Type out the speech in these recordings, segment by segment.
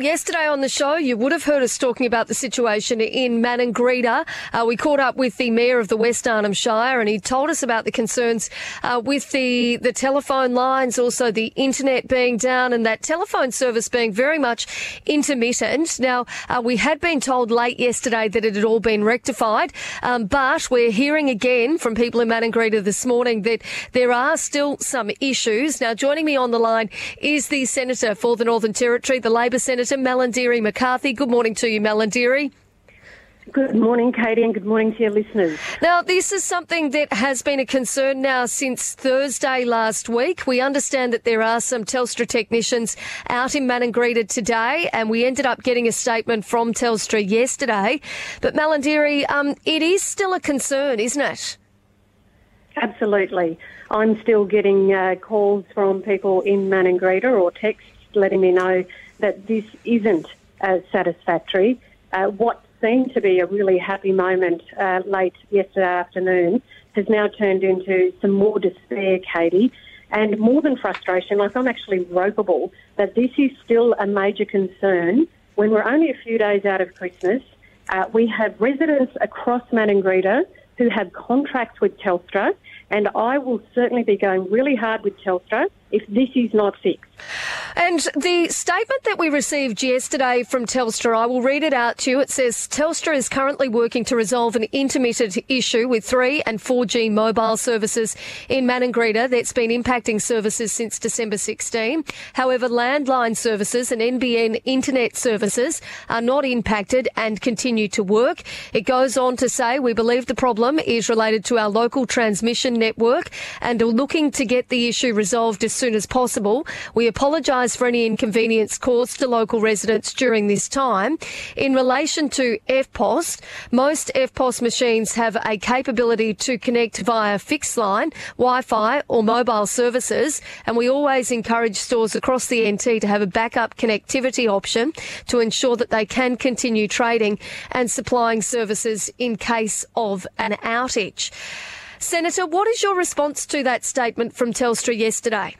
Yesterday on the show, you would have heard us talking about the situation in Maningrida. Uh, we caught up with the mayor of the West Arnhem Shire, and he told us about the concerns uh, with the the telephone lines, also the internet being down, and that telephone service being very much intermittent. Now, uh, we had been told late yesterday that it had all been rectified, um, but we're hearing again from people in Maningrida this morning that there are still some issues. Now, joining me on the line is the senator for the Northern Territory, the Labor Senator. Senator Malarndirri McCarthy. Good morning to you, Malarndirri. Good morning, Katie, and good morning to your listeners. Now, this is something that has been a concern now since Thursday last week. We understand that there are some Telstra technicians out in Maningrida today, and we ended up getting a statement from Telstra yesterday. But Malarndirri, um, it is still a concern, isn't it? Absolutely. I'm still getting uh, calls from people in Maningrida or texts letting me know that this isn't uh, satisfactory. Uh, what seemed to be a really happy moment uh, late yesterday afternoon has now turned into some more despair, Katie, and more than frustration. Like I'm actually ropeable that this is still a major concern when we're only a few days out of Christmas. Uh, we have residents across Maningrida who have contracts with Telstra, and I will certainly be going really hard with Telstra if this is not fixed. And the statement that we received yesterday from Telstra, I will read it out to you. It says Telstra is currently working to resolve an intermittent issue with 3 and 4G mobile services in Maningrida that's been impacting services since December 16. However, landline services and NBN internet services are not impacted and continue to work. It goes on to say we believe the problem is related to our local transmission network and are looking to get the issue resolved as soon as possible. We apologise apologise for any inconvenience caused to local residents during this time. In relation to EFTPOS, most EFTPOS machines have a capability to connect via fixed line, Wi-Fi or mobile services, and we always encourage stores across the NT to have a backup connectivity option to ensure that they can continue trading and supplying services in case of an outage. Senator, what is your response to that statement from Telstra yesterday?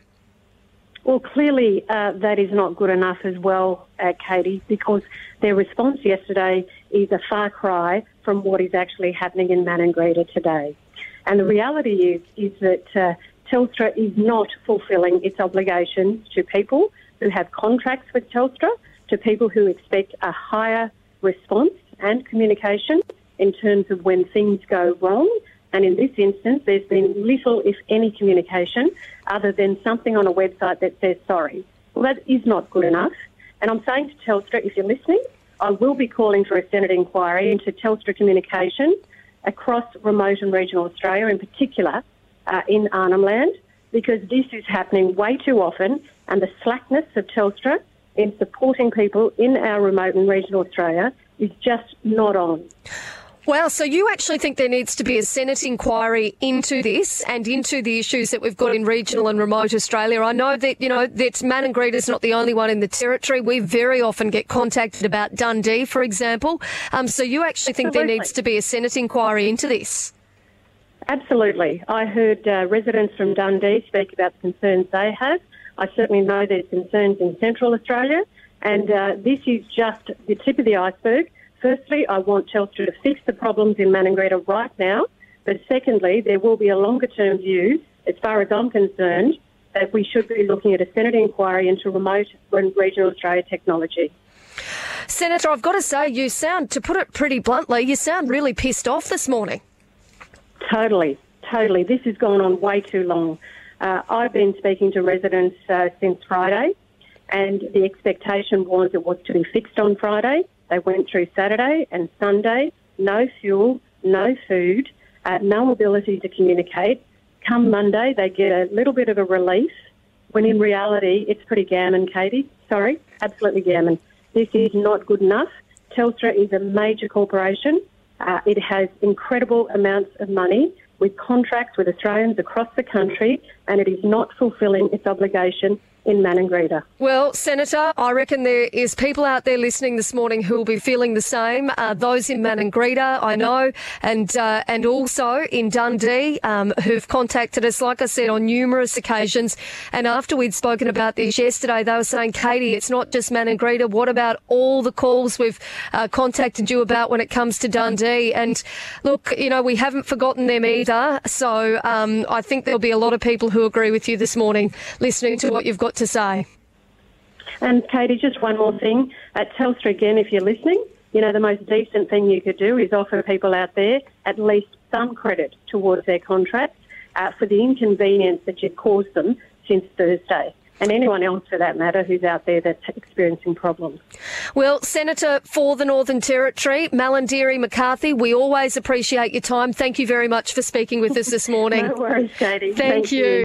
Well, clearly uh, that is not good enough as well, uh, Katie, because their response yesterday is a far cry from what is actually happening in Maningrida today. And the reality is, is that uh, Telstra is not fulfilling its obligations to people who have contracts with Telstra, to people who expect a higher response and communication in terms of when things go wrong and in this instance, there's been little, if any, communication other than something on a website that says sorry. Well, that is not good enough. And I'm saying to Telstra, if you're listening, I will be calling for a Senate inquiry into Telstra communication across remote and regional Australia, in particular uh, in Arnhem Land, because this is happening way too often, and the slackness of Telstra in supporting people in our remote and regional Australia is just not on. Wow, so you actually think there needs to be a Senate inquiry into this and into the issues that we've got in regional and remote Australia. I know that, you know, that Maningrida is not the only one in the territory. We very often get contacted about Dundee, for example. Um, so you actually think Absolutely. there needs to be a Senate inquiry into this? Absolutely. I heard uh, residents from Dundee speak about the concerns they have. I certainly know there's concerns in central Australia, and uh, this is just the tip of the iceberg. Firstly, I want Telstra to fix the problems in Maningrida right now. But secondly, there will be a longer term view, as far as I'm concerned, that we should be looking at a Senate inquiry into remote and regional Australia technology. Senator, I've got to say, you sound, to put it pretty bluntly, you sound really pissed off this morning. Totally, totally. This has gone on way too long. Uh, I've been speaking to residents uh, since Friday, and the expectation was it was to be fixed on Friday. They went through Saturday and Sunday, no fuel, no food, uh, no ability to communicate. Come Monday, they get a little bit of a relief, when in reality, it's pretty gammon, Katie. Sorry, absolutely gammon. This is not good enough. Telstra is a major corporation. Uh, it has incredible amounts of money with contracts with Australians across the country, and it is not fulfilling its obligation in Maningrida. Well, Senator, I reckon there is people out there listening this morning who will be feeling the same. Uh, those in Maningrida, I know, and uh, and also in Dundee, um, who've contacted us, like I said, on numerous occasions. And after we'd spoken about this yesterday, they were saying, Katie, it's not just Maningrida. What about all the calls we've uh, contacted you about when it comes to Dundee? And look, you know, we haven't forgotten them either. So um, I think there'll be a lot of people who agree with you this morning, listening to what you've got to say. And Katie, just one more thing. At Telstra, again, if you're listening, you know, the most decent thing you could do is offer people out there at least some credit towards their contracts uh, for the inconvenience that you've caused them since Thursday and anyone else for that matter who's out there that's experiencing problems. Well, Senator for the Northern Territory, Malarndirri McCarthy, we always appreciate your time. Thank you very much for speaking with us this morning. no worries, Katie. Thank, Thank you. you.